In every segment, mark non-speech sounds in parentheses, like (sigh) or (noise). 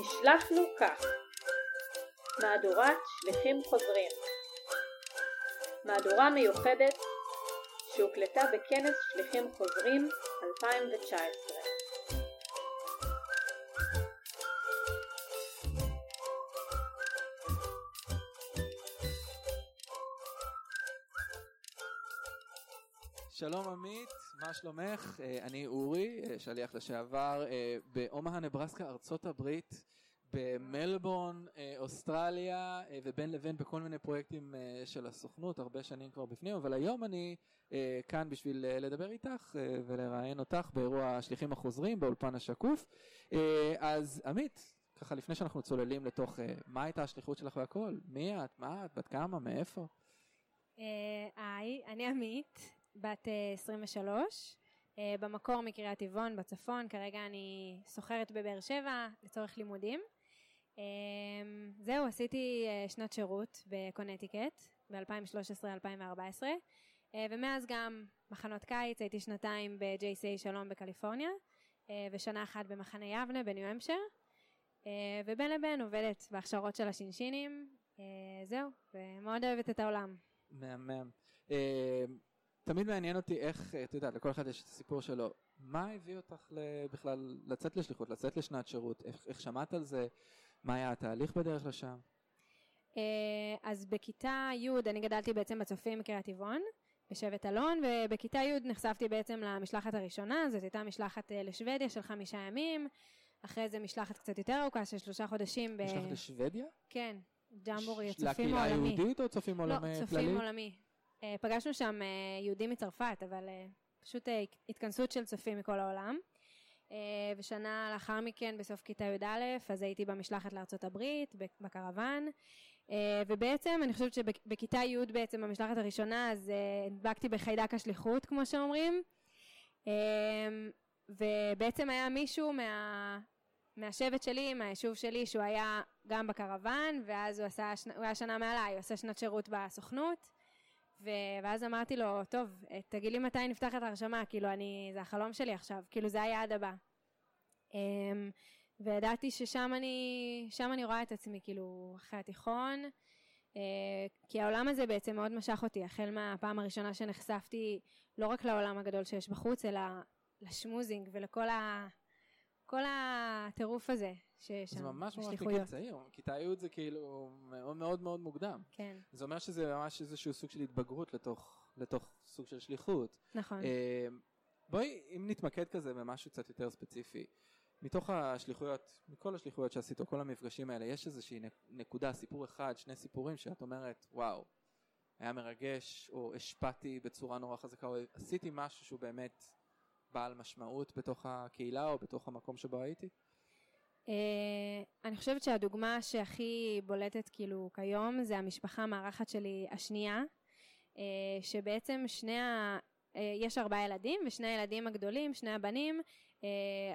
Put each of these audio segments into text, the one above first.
נשלחנו כך. מהדורת שליחים חוזרים. מהדורה מיוחדת שהוקלטה בכנס שליחים חוזרים 2019 שלום עמית, מה שלומך? אה, אני אורי, אה, שליח לשעבר אה, באומהה נברסקה, ארצות הברית, במלבורן, אוסטרליה, ובין לבין בכל מיני פרויקטים של הסוכנות, הרבה שנים כבר בפנים, אבל היום אני כאן בשביל לדבר איתך ולראיין אותך באירוע השליחים החוזרים באולפן השקוף. אז עמית, ככה לפני שאנחנו צוללים לתוך מה הייתה השליחות שלך והכל, מי את, מה את, בת כמה, מאיפה? היי, אני עמית, בת 23, אה, אה, במקור מקריית טבעון בצפון, כרגע אני סוחרת בבאר שבע לצורך לימודים. אה, זהו, עשיתי שנת שירות בקונטיקט ב-2013-2014, ומאז גם מחנות קיץ, הייתי שנתיים ב-JCA שלום בקליפורניה, ושנה אחת במחנה יבנה בניו אמשר, ובין לבין עובדת בהכשרות של השינשינים, זהו, ומאוד אוהבת את העולם. מהמם. תמיד מעניין אותי איך, את יודעת, לכל אחד יש את הסיפור שלו. מה הביא אותך בכלל לצאת לשליחות, לצאת לשנת שירות? איך, איך שמעת על זה? מה היה התהליך בדרך לשם? אה, אז בכיתה י' אני גדלתי בעצם בצופים קריית טבעון, בשבט אלון, ובכיתה י' נחשפתי בעצם למשלחת הראשונה, זאת הייתה משלחת אה, לשוודיה של חמישה ימים, אחרי זה משלחת קצת יותר ארוכה של שלושה חודשים. משלחת ב... לשוודיה? כן, ג'מבורי, צופים עולמי. לקהילה היהודית או צופים עולמי כללי? לא, צופים עולמי. אה, פגשנו שם אה, יהודים מצרפת, אבל אה, פשוט התכנסות של צופים מכל העולם. ושנה לאחר מכן, בסוף כיתה י"א, אז הייתי במשלחת לארצות הברית, בקרוון. ובעצם, אני חושבת שבכיתה י' בעצם, במשלחת הראשונה, אז הדבקתי בחיידק השליחות, כמו שאומרים. ובעצם היה מישהו מה... מהשבט שלי, מהיישוב שלי, שהוא היה גם בקרוון, ואז הוא עשה, הוא היה שנה מעליי, הוא עשה שנת שירות בסוכנות. ואז אמרתי לו, טוב, תגיד לי מתי נפתח את ההרשמה, כאילו אני, זה החלום שלי עכשיו, כאילו זה היעד הבא. אמ, וידעתי ששם אני, שם אני רואה את עצמי, כאילו, אחרי התיכון, אה, כי העולם הזה בעצם מאוד משך אותי, החל מהפעם הראשונה שנחשפתי לא רק לעולם הגדול שיש בחוץ, אלא לשמוזינג ולכל ה... כל הטירוף הזה שיש שם, זה ממש ממש מגיל צעיר, כיתה י' זה כאילו מאוד מאוד מאוד מוקדם. כן. זה אומר שזה ממש איזשהו סוג של התבגרות לתוך, לתוך סוג של שליחות. נכון. אה, בואי, אם נתמקד כזה במשהו קצת יותר ספציפי, מתוך השליחויות, מכל השליחויות שעשית, או כל המפגשים האלה, יש איזושהי נקודה, סיפור אחד, שני סיפורים שאת אומרת, וואו, היה מרגש, או השפעתי בצורה נורא חזקה, או עשיתי משהו שהוא באמת בעל משמעות בתוך הקהילה או בתוך המקום שבו הייתי? Uh, אני חושבת שהדוגמה שהכי בולטת כאילו כיום זה המשפחה המארחת שלי השנייה, uh, שבעצם שני ה... Uh, יש ארבעה ילדים ושני הילדים הגדולים, שני הבנים,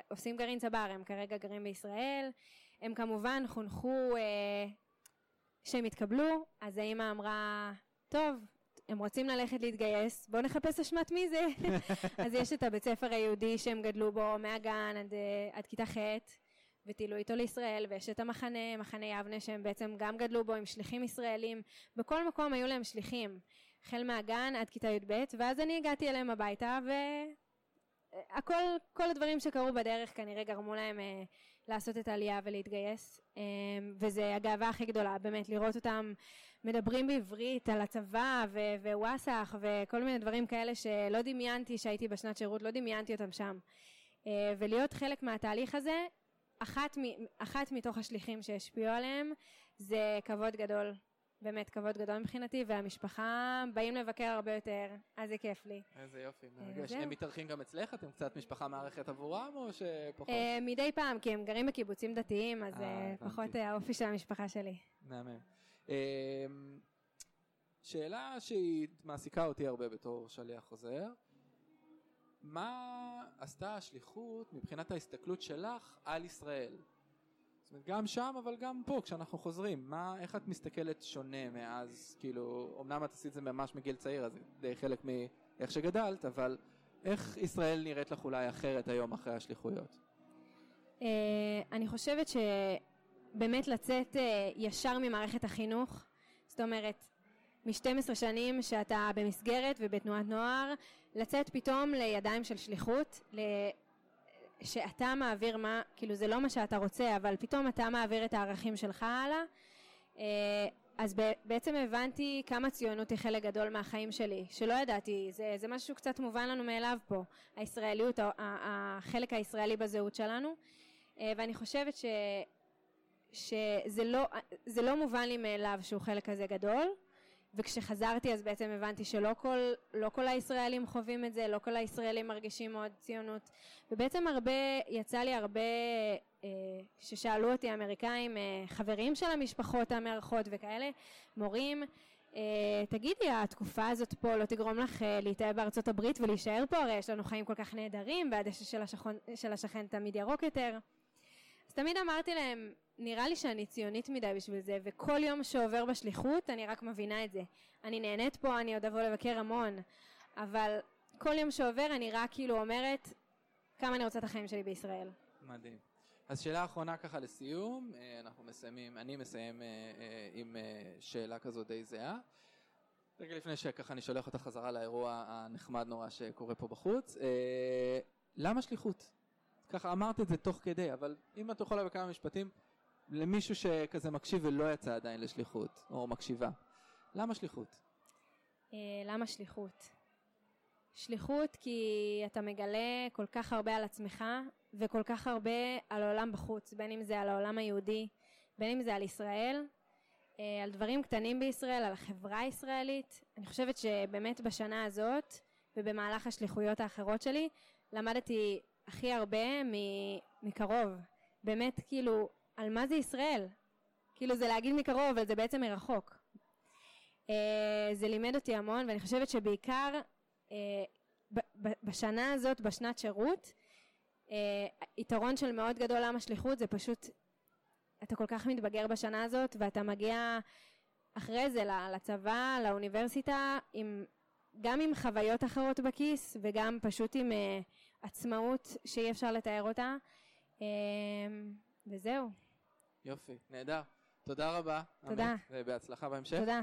עושים גרעין צבר, הם כרגע גרים בישראל, הם כמובן חונכו שהם התקבלו, אז האמא אמרה, טוב, הם רוצים ללכת להתגייס, בואו נחפש אשמת מי זה. (laughs) אז יש את הבית ספר היהודי שהם גדלו בו מהגן עד, אה, עד כיתה ח' וטילו איתו לישראל, ויש את המחנה, מחנה יבנה, שהם בעצם גם גדלו בו עם שליחים ישראלים. בכל מקום היו להם שליחים, החל מהגן עד כיתה י"ב, ואז אני הגעתי אליהם הביתה, ו... הכל, כל הדברים שקרו בדרך כנראה גרמו להם אה, לעשות את העלייה ולהתגייס, אה, וזה הגאווה הכי גדולה, באמת, לראות אותם מדברים בעברית על הצבא ו- ווואסאח וכל מיני דברים כאלה שלא דמיינתי שהייתי בשנת שירות, לא דמיינתי אותם שם. אה, ולהיות חלק מהתהליך הזה, אחת, מ- אחת מתוך השליחים שהשפיעו עליהם, זה כבוד גדול באמת כבוד גדול מבחינתי, והמשפחה באים לבקר הרבה יותר, אז זה כיף לי. איזה יופי, אה, מרגש. הם מתארחים גם אצלך? אתם קצת משפחה מערכת עבורם, או שפחות? אה, מדי פעם, כי הם גרים בקיבוצים דתיים, אז אה, פחות האופי של המשפחה שלי. מהמם. שאלה שהיא מעסיקה אותי הרבה בתור שליח חוזר, מה עשתה השליחות מבחינת ההסתכלות שלך על ישראל? גם שם אבל גם פה כשאנחנו חוזרים, מה, איך את מסתכלת שונה מאז, כאילו, אמנם את עשית את זה ממש מגיל צעיר, אז די חלק מאיך שגדלת, אבל איך ישראל נראית לך אולי אחרת היום אחרי השליחויות? אה, אני חושבת שבאמת לצאת אה, ישר ממערכת החינוך, זאת אומרת, מ-12 שנים שאתה במסגרת ובתנועת נוער, לצאת פתאום לידיים של שליחות. שאתה מעביר מה, כאילו זה לא מה שאתה רוצה, אבל פתאום אתה מעביר את הערכים שלך הלאה. אה, אז בעצם הבנתי כמה ציונות היא חלק גדול מהחיים שלי, שלא ידעתי, זה, זה משהו קצת מובן לנו מאליו פה, הישראליות, החלק הישראלי בזהות שלנו, אה, ואני חושבת ש, שזה לא, לא מובן לי מאליו שהוא חלק כזה גדול, וכשחזרתי אז בעצם הבנתי שלא כל, לא כל הישראלים חווים את זה, לא כל הישראלים מרגישים מאוד ציונות, ובעצם הרבה, יצא לי הרבה אה, ששאלו אותי האמריקאים, אה, חברים של המשפחות המארחות וכאלה, מורים, אה, תגידי, התקופה הזאת פה לא תגרום לך להתאהב בארצות הברית ולהישאר פה? הרי יש לנו חיים כל כך נהדרים, והדשא של, של השכן תמיד ירוק יותר. אז תמיד אמרתי להם, נראה לי שאני ציונית מדי בשביל זה, וכל יום שעובר בשליחות אני רק מבינה את זה. אני נהנית פה, אני עוד אבוא לבקר המון, אבל כל יום שעובר אני רק כאילו אומרת כמה אני רוצה את החיים שלי בישראל. מדהים. אז שאלה אחרונה ככה לסיום, אה, אנחנו מסיימים, אני מסיים אה, אה, עם שאלה כזו די זהה. רגע לפני שככה אני שולח אותך חזרה לאירוע הנחמד נורא שקורה פה בחוץ. למה שליחות? ככה אמרת את זה תוך כדי, אבל אם את יכולה בכמה משפטים, למישהו שכזה מקשיב ולא יצא עדיין לשליחות, או מקשיבה, למה שליחות? למה שליחות? שליחות כי אתה מגלה כל כך הרבה על עצמך וכל כך הרבה על העולם בחוץ, בין אם זה על העולם היהודי, בין אם זה על ישראל, אה, על דברים קטנים בישראל, על החברה הישראלית. אני חושבת שבאמת בשנה הזאת ובמהלך השליחויות האחרות שלי למדתי הכי הרבה מקרוב. באמת כאילו על מה זה ישראל. כאילו זה להגיד מקרוב אבל זה בעצם מרחוק. אה, זה לימד אותי המון ואני חושבת שבעיקר אה, בשנה הזאת, בשנת שירות, אה, יתרון של מאוד גדול לעם השליחות זה פשוט, אתה כל כך מתבגר בשנה הזאת ואתה מגיע אחרי זה לצבא, לאוניברסיטה, עם, גם עם חוויות אחרות בכיס וגם פשוט עם uh, עצמאות שאי אפשר לתאר אותה. וזהו. יופי, נהדר. תודה רבה. תודה. ובהצלחה בהמשך. תודה.